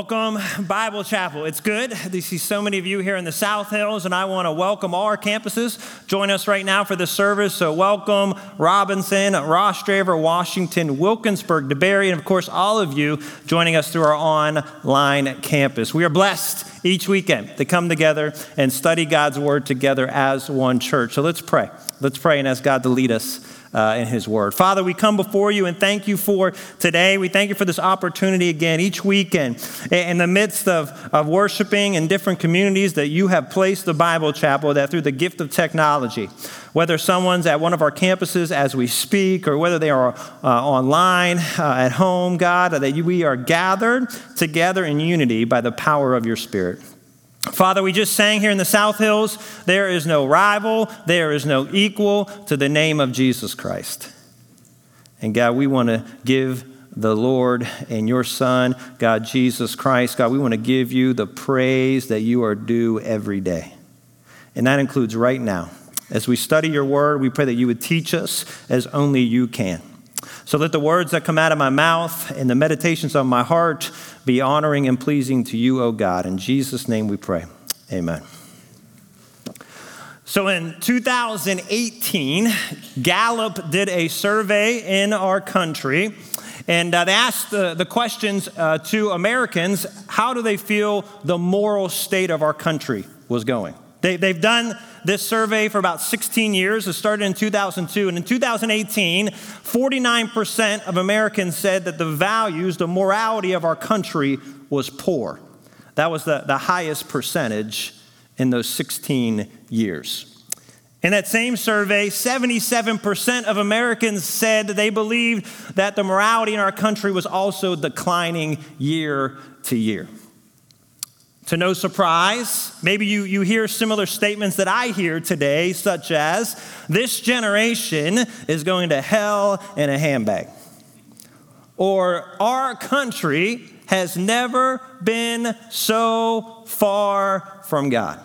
Welcome, Bible Chapel. It's good to see so many of you here in the South Hills, and I want to welcome all our campuses. Join us right now for this service. So, welcome Robinson, Rostraver, Washington, Wilkinsburg, DeBerry, and of course, all of you joining us through our online campus. We are blessed each weekend to come together and study God's Word together as one church. So, let's pray. Let's pray and ask God to lead us uh, in His Word. Father, we come before you and thank you for today. We thank you for this opportunity again each weekend in the midst of, of worshiping in different communities that you have placed the Bible Chapel that through the gift of technology, whether someone's at one of our campuses as we speak or whether they are uh, online, uh, at home, God, that we are gathered together in unity by the power of your Spirit. Father, we just sang here in the South Hills, there is no rival, there is no equal to the name of Jesus Christ. And God, we want to give the Lord and your Son, God Jesus Christ, God, we want to give you the praise that you are due every day. And that includes right now. As we study your word, we pray that you would teach us as only you can. So let the words that come out of my mouth and the meditations of my heart be honoring and pleasing to you, O God. In Jesus' name we pray. Amen. So in 2018, Gallup did a survey in our country, and uh, they asked the, the questions uh, to Americans how do they feel the moral state of our country was going? They, they've done this survey for about 16 years. It started in 2002. And in 2018, 49% of Americans said that the values, the morality of our country was poor. That was the, the highest percentage in those 16 years. In that same survey, 77% of Americans said they believed that the morality in our country was also declining year to year. To no surprise, maybe you, you hear similar statements that I hear today, such as, This generation is going to hell in a handbag. Or, Our country has never been so far from God.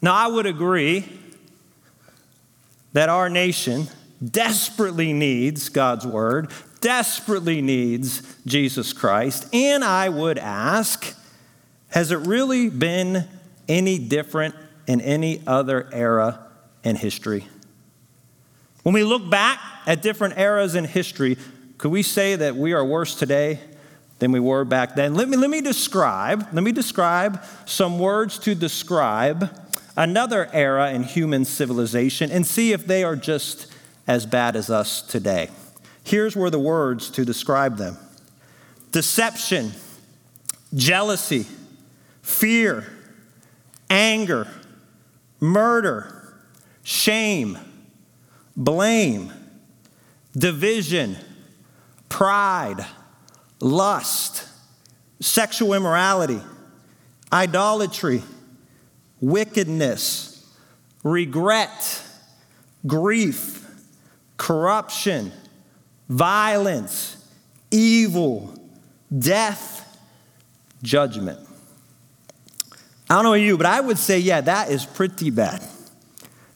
Now, I would agree that our nation desperately needs God's word, desperately needs Jesus Christ, and I would ask, has it really been any different in any other era in history? When we look back at different eras in history, could we say that we are worse today than we were back then? Let me, let me describe, let me describe some words to describe another era in human civilization and see if they are just as bad as us today. Here's where the words to describe them deception, jealousy, fear, anger, murder, shame, blame, division, pride, lust, sexual immorality, idolatry, wickedness, regret, grief, corruption, violence, evil, death, judgment. I don't know you, but I would say, yeah, that is pretty bad.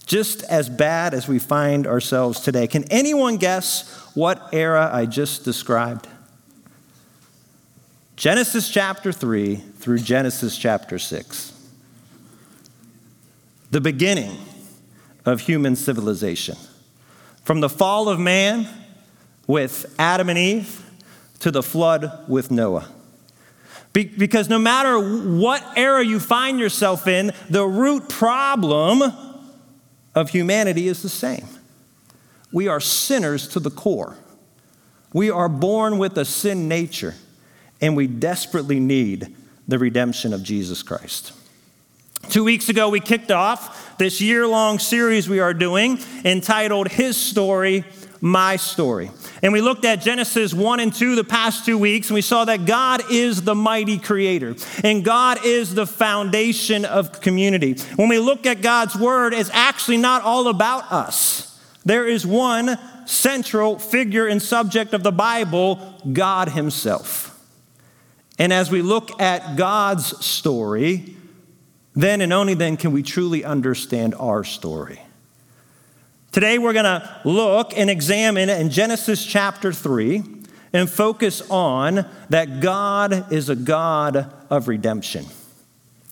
Just as bad as we find ourselves today. Can anyone guess what era I just described? Genesis chapter 3 through Genesis chapter 6. The beginning of human civilization. From the fall of man with Adam and Eve to the flood with Noah. Be- because no matter what era you find yourself in, the root problem of humanity is the same. We are sinners to the core. We are born with a sin nature, and we desperately need the redemption of Jesus Christ. Two weeks ago, we kicked off this year long series we are doing entitled His Story, My Story. And we looked at Genesis 1 and 2 the past two weeks, and we saw that God is the mighty creator, and God is the foundation of community. When we look at God's word, it's actually not all about us. There is one central figure and subject of the Bible God Himself. And as we look at God's story, then and only then can we truly understand our story. Today we're going to look and examine in Genesis chapter 3. and focus on that God is a God of redemption.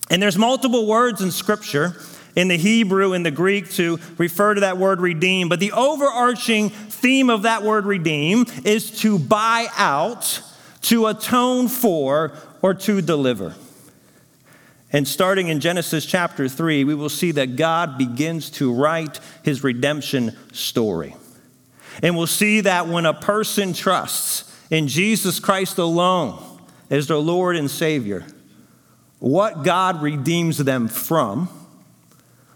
And there's multiple words in Scripture in the Hebrew and the Greek to refer to that word redeem, but the overarching theme of that word redeem is to buy out, to atone for, or to deliver. And starting in Genesis chapter 3, we will see that God begins to write his redemption story. And we'll see that when a person trusts in Jesus Christ alone as their Lord and Savior, what God redeems them from,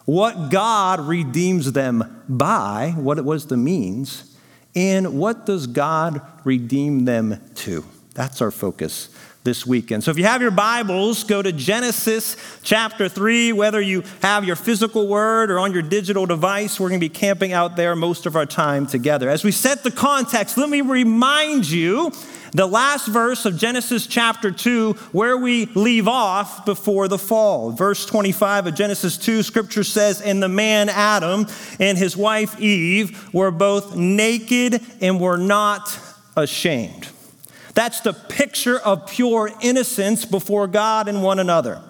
what God redeems them by, what it was the means, and what does God redeem them to? That's our focus this weekend. So if you have your Bibles, go to Genesis chapter 3. Whether you have your physical word or on your digital device, we're going to be camping out there most of our time together. As we set the context, let me remind you the last verse of Genesis chapter 2, where we leave off before the fall. Verse 25 of Genesis 2, scripture says, And the man Adam and his wife Eve were both naked and were not ashamed. That's the picture of pure innocence before God and one another.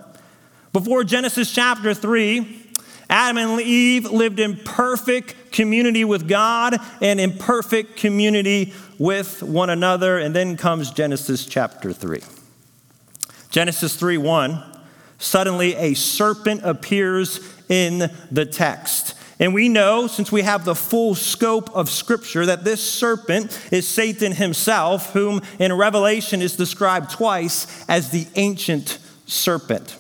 Before Genesis chapter 3, Adam and Eve lived in perfect community with God and in perfect community with one another. And then comes Genesis chapter 3. Genesis 3 1, suddenly a serpent appears in the text. And we know, since we have the full scope of Scripture, that this serpent is Satan himself, whom in Revelation is described twice as the ancient serpent.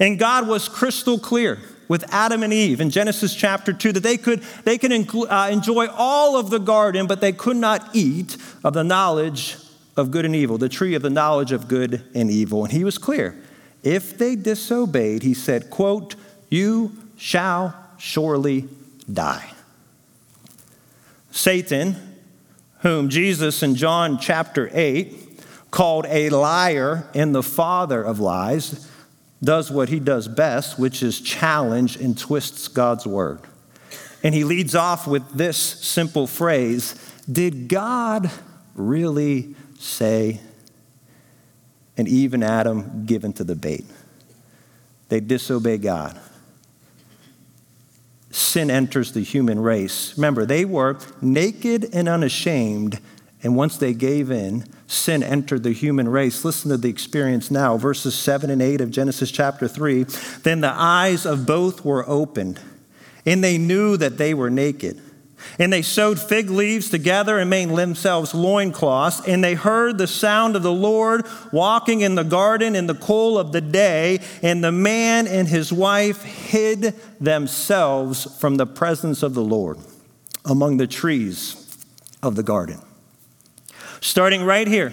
And God was crystal clear with Adam and Eve in Genesis chapter 2 that they could, they could uh, enjoy all of the garden, but they could not eat of the knowledge of good and evil, the tree of the knowledge of good and evil. And he was clear. If they disobeyed, he said, quote, you shall surely die. Satan, whom Jesus in John chapter 8 called a liar and the father of lies, does what he does best, which is challenge and twists God's word. And he leads off with this simple phrase Did God really say? And Eve and Adam given to the bait. They disobey God sin enters the human race. Remember, they were naked and unashamed, and once they gave in, sin entered the human race. Listen to the experience now, verses 7 and 8 of Genesis chapter 3. Then the eyes of both were opened, and they knew that they were naked. And they sewed fig leaves together and made themselves loincloths. And they heard the sound of the Lord walking in the garden in the cool of the day. And the man and his wife hid themselves from the presence of the Lord among the trees of the garden. Starting right here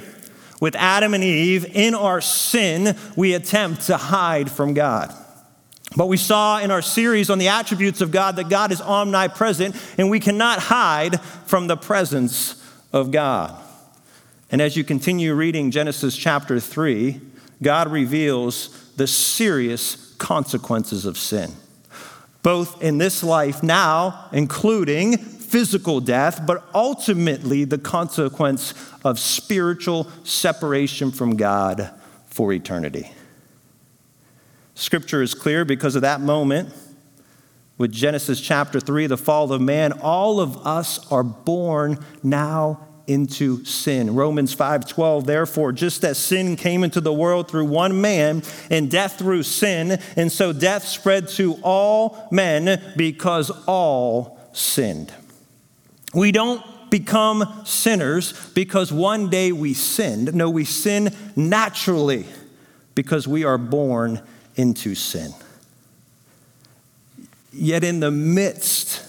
with Adam and Eve, in our sin, we attempt to hide from God. But we saw in our series on the attributes of God that God is omnipresent and we cannot hide from the presence of God. And as you continue reading Genesis chapter 3, God reveals the serious consequences of sin, both in this life now, including physical death, but ultimately the consequence of spiritual separation from God for eternity. Scripture is clear because of that moment with Genesis chapter 3, the fall of man. All of us are born now into sin. Romans 5:12 therefore just as sin came into the world through one man and death through sin and so death spread to all men because all sinned. We don't become sinners because one day we sinned. No, we sin naturally because we are born into sin. Yet, in the midst,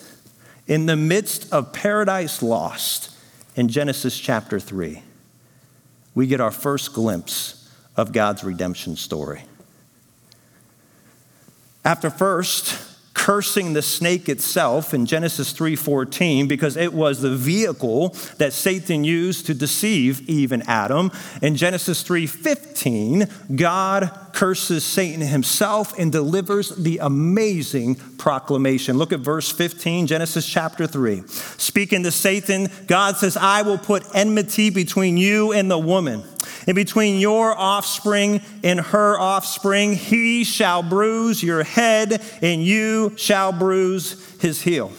in the midst of paradise lost in Genesis chapter 3, we get our first glimpse of God's redemption story. After first cursing the snake itself in Genesis 3:14 because it was the vehicle that Satan used to deceive Eve and Adam. In Genesis 3:15, God curses Satan himself and delivers the amazing proclamation. Look at verse 15, Genesis chapter 3. Speaking to Satan, God says, "I will put enmity between you and the woman." And between your offspring and her offspring. He shall bruise your head, and you shall bruise his heel.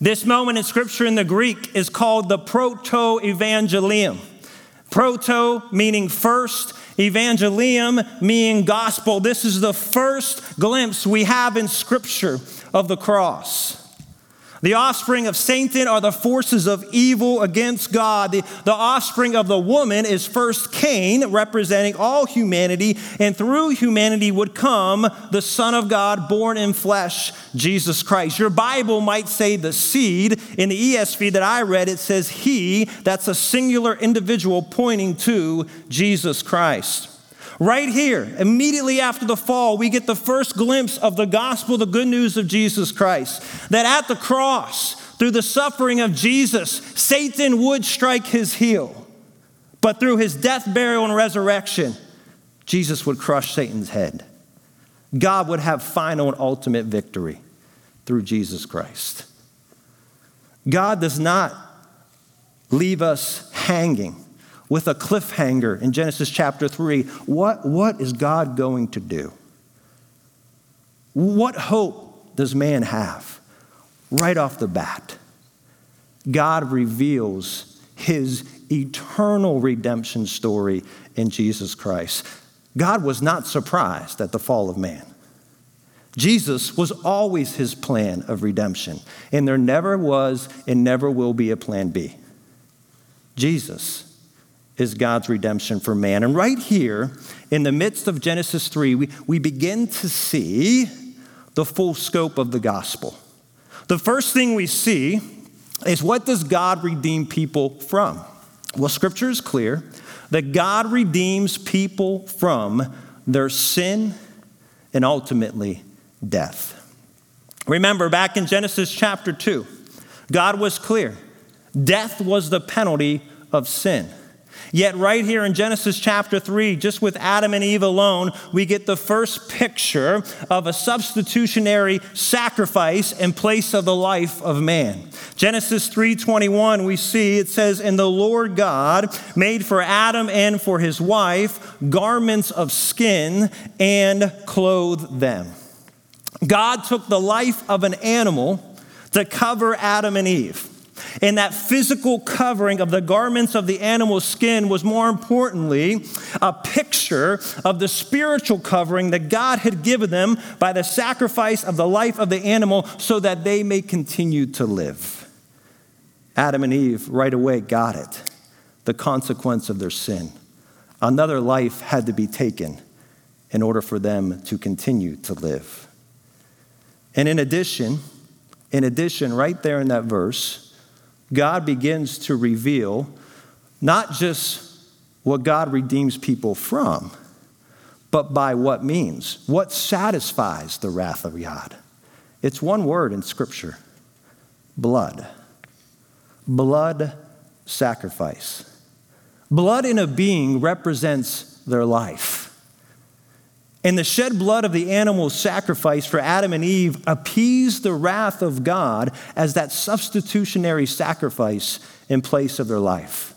This moment in Scripture in the Greek is called the proto evangelium. Proto meaning first, evangelium meaning gospel. This is the first glimpse we have in Scripture of the cross. The offspring of Satan are the forces of evil against God. The, the, offspring of the woman is first Cain, representing all humanity, and through humanity would come the Son of God, born in flesh, Jesus Christ. Your Bible might say the seed. In the ESV that I read, it says he. That's a singular individual pointing to Jesus Christ. Right here, immediately after the fall, we get the first glimpse of the gospel, the good news of Jesus Christ. That at the cross, through the suffering of Jesus, Satan would strike his heel. But through his death, burial, and resurrection, Jesus would crush Satan's head. God would have final and ultimate victory through Jesus Christ. God does not leave us hanging with a cliffhanger in Genesis chapter 3. What, what is God going to do? What hope does man have? Right off the bat, God reveals his eternal redemption story in Jesus Christ. God was not surprised at the fall of man. Jesus was always his plan of redemption, and there never was and never will be a plan B. Jesus is God's redemption for man. And right here, in the midst of Genesis 3, we, we begin to see the full scope of the gospel. The first thing we see is what does God redeem people from? Well, scripture is clear that God redeems people from their sin and ultimately death. Remember, back in Genesis chapter 2, God was clear death was the penalty of sin. Yet, right here in Genesis chapter 3, just with Adam and Eve alone, we get the first picture of a substitutionary sacrifice in place of the life of man. Genesis 3:21 we see it says and the Lord God made for Adam and for his wife garments of skin and clothed them. God took the life of an animal to cover Adam and Eve. And that physical covering of the garments of the animal's skin was more importantly a picture of the spiritual covering that God had given them by the sacrifice of the life of the animal so that they may continue to live. Adam and Eve right away got it the consequence of their sin. Another life had to be taken in order for them to continue to live. And in addition, in addition, right there in that verse, God begins to reveal not just what God redeems people from, but by what means, what satisfies the wrath of God. It's one word in Scripture blood. Blood sacrifice. Blood in a being represents their life. And the shed blood of the animal sacrifice for Adam and Eve appeased the wrath of God as that substitutionary sacrifice in place of their life.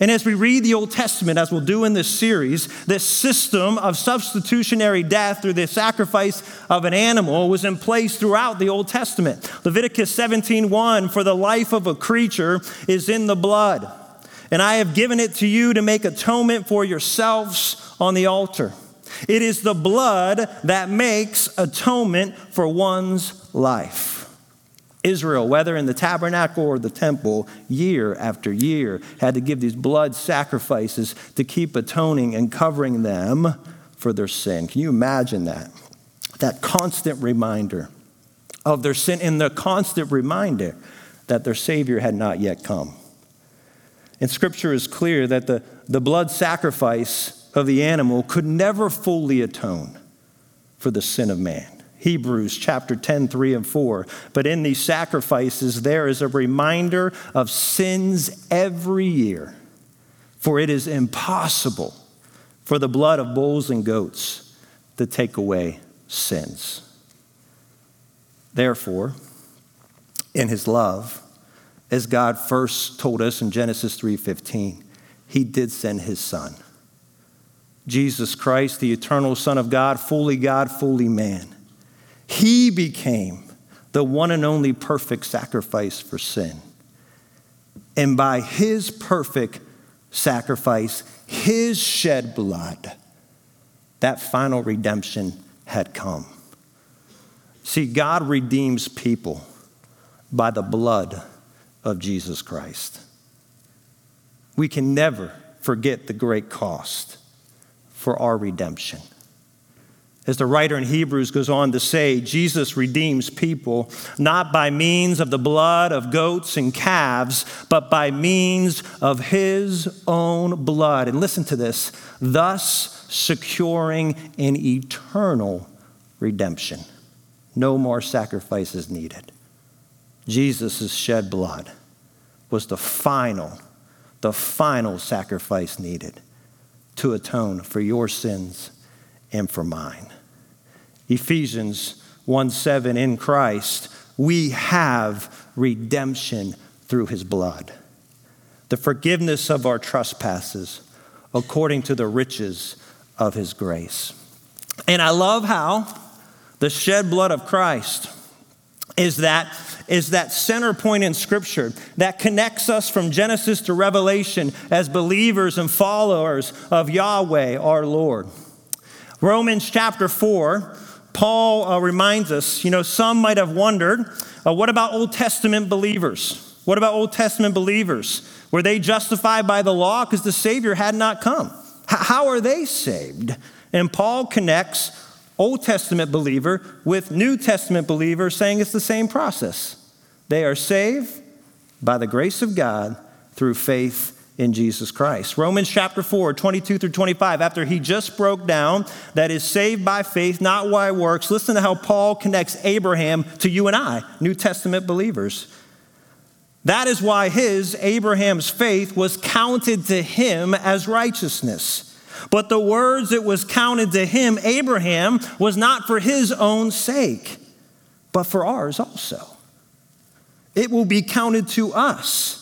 And as we read the Old Testament, as we'll do in this series, this system of substitutionary death through the sacrifice of an animal was in place throughout the Old Testament. Leviticus 17:1, for the life of a creature is in the blood, and I have given it to you to make atonement for yourselves on the altar. It is the blood that makes atonement for one's life. Israel, whether in the tabernacle or the temple, year after year, had to give these blood sacrifices to keep atoning and covering them for their sin. Can you imagine that? That constant reminder of their sin and the constant reminder that their Savior had not yet come. And Scripture is clear that the, the blood sacrifice of the animal could never fully atone for the sin of man. Hebrews chapter 10, 3 and 4. But in these sacrifices, there is a reminder of sins every year, for it is impossible for the blood of bulls and goats to take away sins. Therefore, in his love, as God first told us in Genesis 3:15, he did send his son. Jesus Christ, the eternal son of God, fully God, fully man. He became the one and only perfect sacrifice for sin. And by his perfect sacrifice, his shed blood, that final redemption had come. See, God redeems people by the blood of Jesus Christ. We can never forget the great cost for our redemption. As the writer in Hebrews goes on to say, Jesus redeems people not by means of the blood of goats and calves, but by means of his own blood. And listen to this thus securing an eternal redemption. No more sacrifices needed. Jesus' shed blood was the final, the final sacrifice needed to atone for your sins and for mine. Ephesians 1 7, in Christ, we have redemption through his blood, the forgiveness of our trespasses according to the riches of his grace. And I love how the shed blood of Christ is that is that center point in Scripture that connects us from Genesis to Revelation as believers and followers of Yahweh our Lord. Romans chapter 4, Paul uh, reminds us, you know, some might have wondered, uh, what about Old Testament believers? What about Old Testament believers? Were they justified by the law because the Savior had not come? H- how are they saved? And Paul connects Old Testament believer with New Testament believer, saying it's the same process. They are saved by the grace of God through faith in Jesus Christ. Romans chapter 4, 22 through 25, after he just broke down that is saved by faith, not by works, listen to how Paul connects Abraham to you and I, New Testament believers. That is why his, Abraham's faith, was counted to him as righteousness. But the words that was counted to him, Abraham, was not for his own sake, but for ours also. It will be counted to us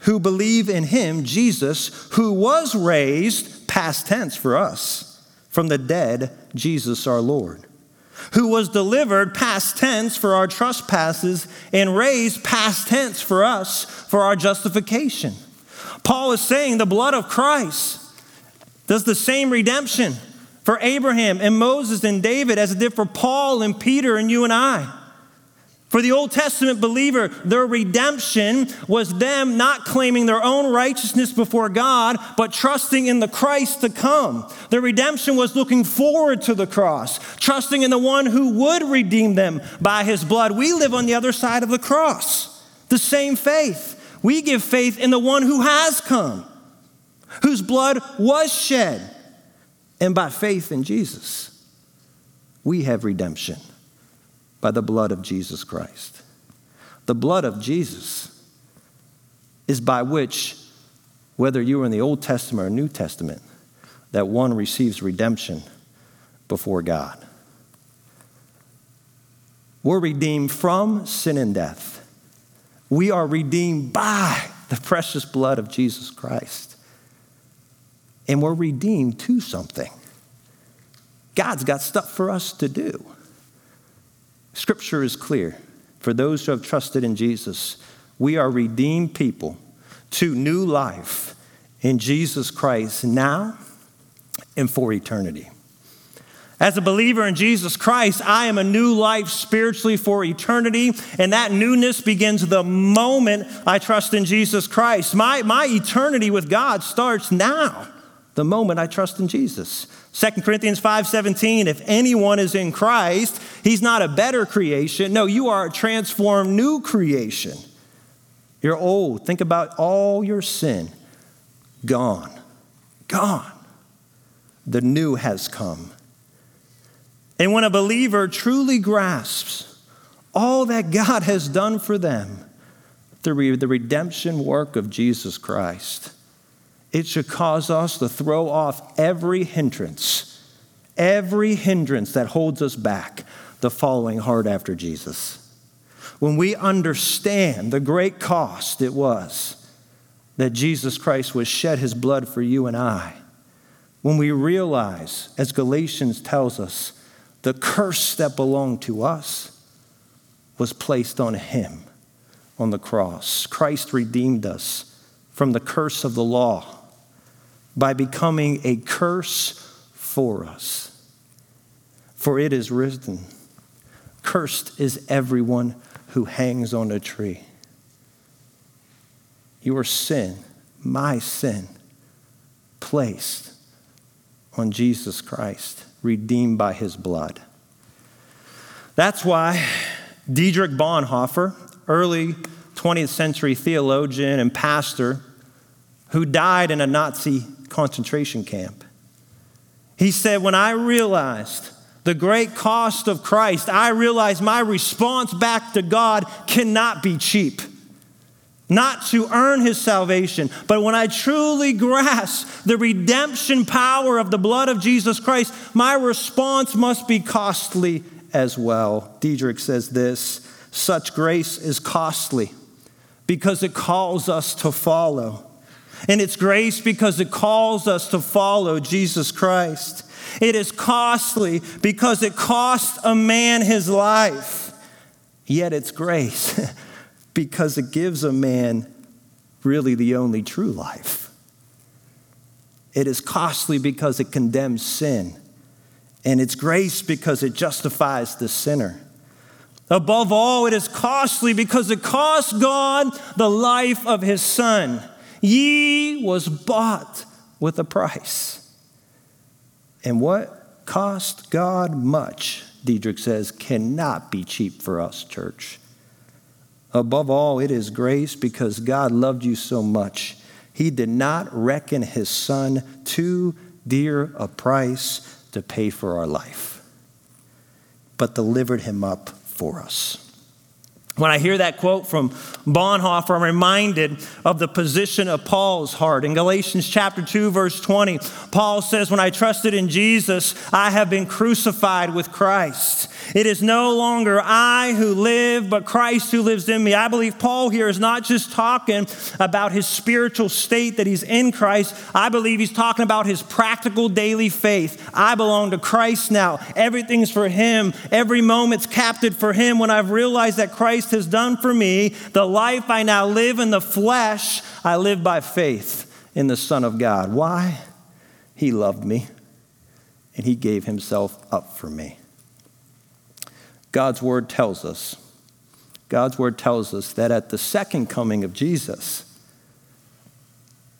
who believe in him, Jesus, who was raised, past tense for us, from the dead, Jesus our Lord, who was delivered, past tense, for our trespasses, and raised, past tense, for us, for our justification. Paul is saying the blood of Christ does the same redemption for Abraham and Moses and David as it did for Paul and Peter and you and I. For the Old Testament believer, their redemption was them not claiming their own righteousness before God, but trusting in the Christ to come. Their redemption was looking forward to the cross, trusting in the one who would redeem them by his blood. We live on the other side of the cross, the same faith. We give faith in the one who has come whose blood was shed. And by faith in Jesus, we have redemption by the blood of Jesus Christ. The blood of Jesus is by which, whether you are in the Old Testament or New Testament, that one receives redemption before God. We're redeemed from sin and death. We are redeemed by the precious blood of Jesus Christ and we're redeemed to something. God's got stuff for us to do. Scripture is clear. For those who have trusted in Jesus, we are redeemed people to new life in Jesus Christ now and for eternity. As a believer in Jesus Christ, I am a new life spiritually for eternity, and that newness begins the moment I trust in Jesus Christ. My, my eternity with God starts now the moment I trust in Jesus. 2 Corinthians 5:17 if anyone is in Christ he's not a better creation. No you are a transformed new creation. You're old. Think about all your sin. Gone. Gone. The new has come. And when a believer truly grasps all that God has done for them through the redemption work of Jesus Christ, it should cause us to throw off every hindrance, every hindrance that holds us back the following hard after Jesus. When we understand the great cost it was that Jesus Christ was shed his blood for you and I, when we realize, as Galatians tells us, the curse that belonged to us was placed on him on the cross. Christ redeemed us from the curse of the law by becoming a curse for us. For it is written, Cursed is everyone who hangs on a tree. Your sin, my sin, placed on Jesus Christ, redeemed by his blood. That's why Dietrich Bonhoeffer, early 20th century theologian and pastor who died in a Nazi concentration camp, he said, When I realized the great cost of Christ, I realized my response back to God cannot be cheap not to earn his salvation, but when I truly grasp the redemption power of the blood of Jesus Christ, my response must be costly as well. Dietrich says this such grace is costly because it calls us to follow. And it's grace because it calls us to follow Jesus Christ. It is costly because it costs a man his life. Yet it's grace because it gives a man really the only true life. It is costly because it condemns sin, and it's grace because it justifies the sinner. Above all, it is costly because it cost God the life of his son. Ye was bought with a price. And what cost God much, Dietrich says, cannot be cheap for us, church. Above all, it is grace because God loved you so much. He did not reckon his son too dear a price to pay for our life, but delivered him up for us. When I hear that quote from Bonhoeffer, I'm reminded of the position of Paul's heart. In Galatians chapter 2, verse 20, Paul says, When I trusted in Jesus, I have been crucified with Christ. It is no longer I who live, but Christ who lives in me. I believe Paul here is not just talking about his spiritual state that he's in Christ. I believe he's talking about his practical daily faith. I belong to Christ now. Everything's for him. Every moment's captured for him. When I've realized that Christ has done for me, the life I now live in the flesh, I live by faith in the Son of God. Why? He loved me and he gave himself up for me. God's word tells us, God's word tells us that at the second coming of Jesus,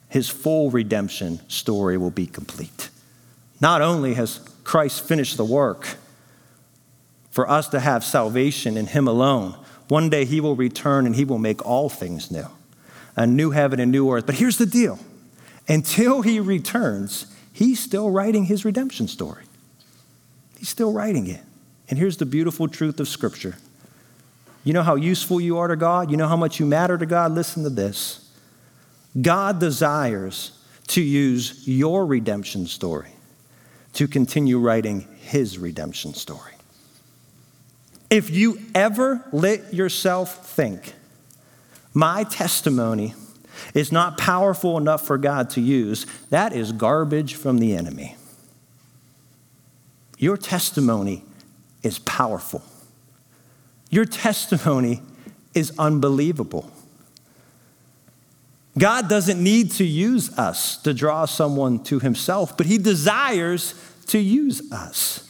his full redemption story will be complete. Not only has Christ finished the work for us to have salvation in him alone, one day he will return and he will make all things new a new heaven and new earth. But here's the deal until he returns, he's still writing his redemption story. He's still writing it. And here's the beautiful truth of Scripture. You know how useful you are to God? You know how much you matter to God? Listen to this. God desires to use your redemption story to continue writing his redemption story. If you ever let yourself think, my testimony is not powerful enough for God to use, that is garbage from the enemy. Your testimony is powerful. Your testimony is unbelievable. God doesn't need to use us to draw someone to himself, but he desires to use us.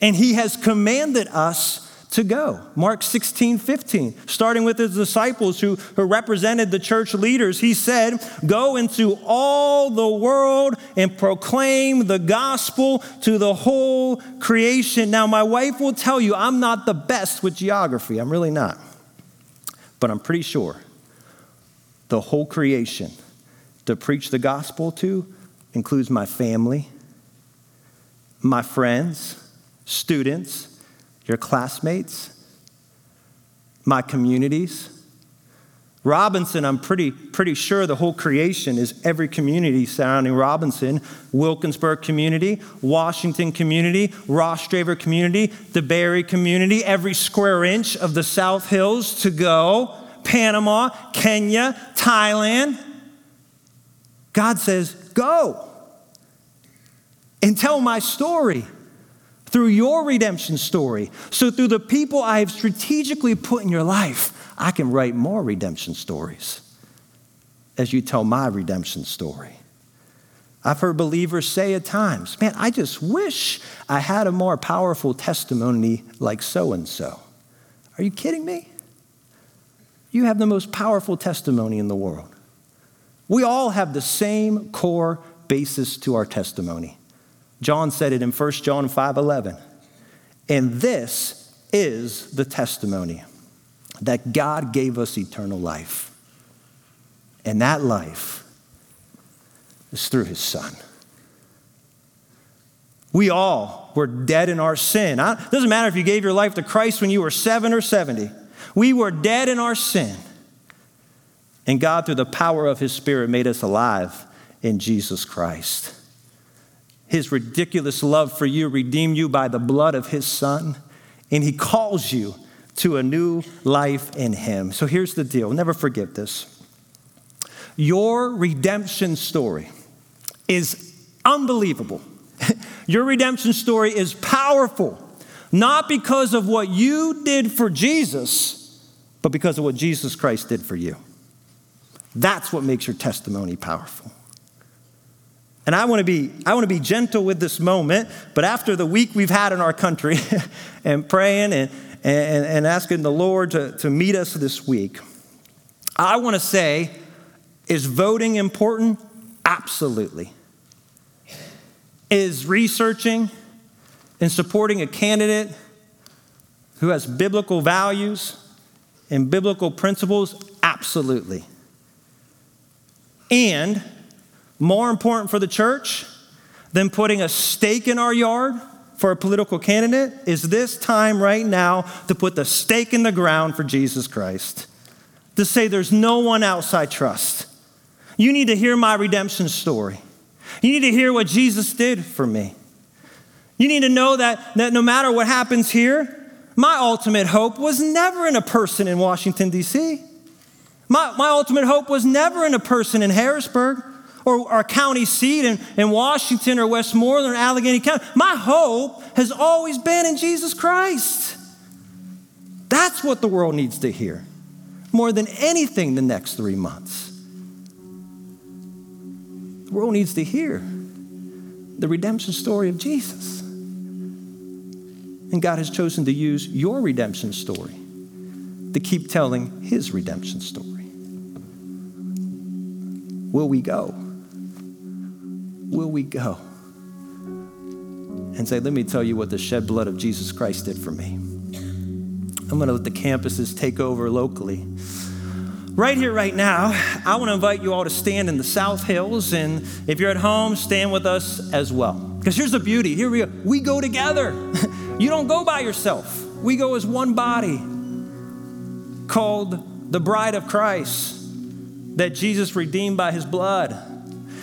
And he has commanded us to go. Mark 16, 15, starting with his disciples who, who represented the church leaders, he said, Go into all the world and proclaim the gospel to the whole creation. Now, my wife will tell you I'm not the best with geography. I'm really not. But I'm pretty sure the whole creation to preach the gospel to includes my family, my friends, students, your classmates, my communities. Robinson, I'm pretty, pretty sure the whole creation is every community surrounding Robinson Wilkinsburg community, Washington community, Rostraver community, the Barre community, every square inch of the South Hills to go, Panama, Kenya, Thailand. God says, Go and tell my story through your redemption story. So, through the people I have strategically put in your life, I can write more redemption stories as you tell my redemption story. I've heard believers say at times, man, I just wish I had a more powerful testimony like so and so. Are you kidding me? You have the most powerful testimony in the world. We all have the same core basis to our testimony. John said it in 1 John 5:11. And this is the testimony that God gave us eternal life. And that life is through his son. We all were dead in our sin. It doesn't matter if you gave your life to Christ when you were 7 or 70. We were dead in our sin. And God, through the power of his Spirit, made us alive in Jesus Christ. His ridiculous love for you redeemed you by the blood of his Son, and he calls you to a new life in him. So here's the deal never forget this. Your redemption story is unbelievable. Your redemption story is powerful, not because of what you did for Jesus, but because of what Jesus Christ did for you. That's what makes your testimony powerful. And I want to be I want to be gentle with this moment, but after the week we've had in our country and praying and, and, and asking the Lord to, to meet us this week, I want to say, is voting important? Absolutely. Is researching and supporting a candidate who has biblical values and biblical principles? Absolutely. And more important for the church than putting a stake in our yard for a political candidate is this time right now to put the stake in the ground for Jesus Christ. To say there's no one else I trust. You need to hear my redemption story. You need to hear what Jesus did for me. You need to know that, that no matter what happens here, my ultimate hope was never in a person in Washington, D.C. My, my ultimate hope was never in a person in Harrisburg or our county seat in, in Washington or Westmoreland or Allegheny County. My hope has always been in Jesus Christ. That's what the world needs to hear more than anything the next three months. The world needs to hear the redemption story of Jesus. And God has chosen to use your redemption story to keep telling his redemption story. Will we go? Will we go? And say, let me tell you what the shed blood of Jesus Christ did for me. I'm going to let the campuses take over locally. Right here, right now, I want to invite you all to stand in the South Hills. And if you're at home, stand with us as well. Because here's the beauty here we go. We go together. you don't go by yourself, we go as one body called the bride of Christ that Jesus redeemed by his blood.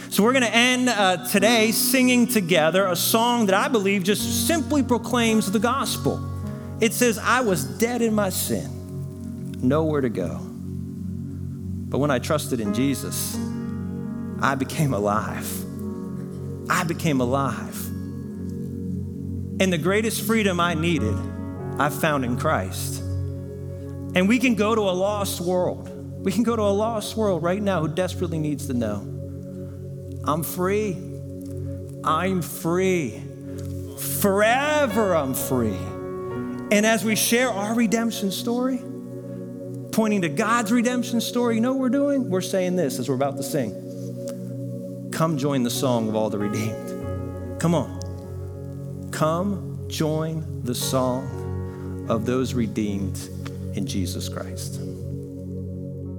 So, we're going to end uh, today singing together a song that I believe just simply proclaims the gospel. It says, I was dead in my sin, nowhere to go. But when I trusted in Jesus, I became alive. I became alive. And the greatest freedom I needed, I found in Christ. And we can go to a lost world we can go to a lost world right now who desperately needs to know I'm free. I'm free. Forever I'm free. And as we share our redemption story, pointing to God's redemption story, you know what we're doing? We're saying this as we're about to sing Come join the song of all the redeemed. Come on. Come join the song of those redeemed in Jesus Christ.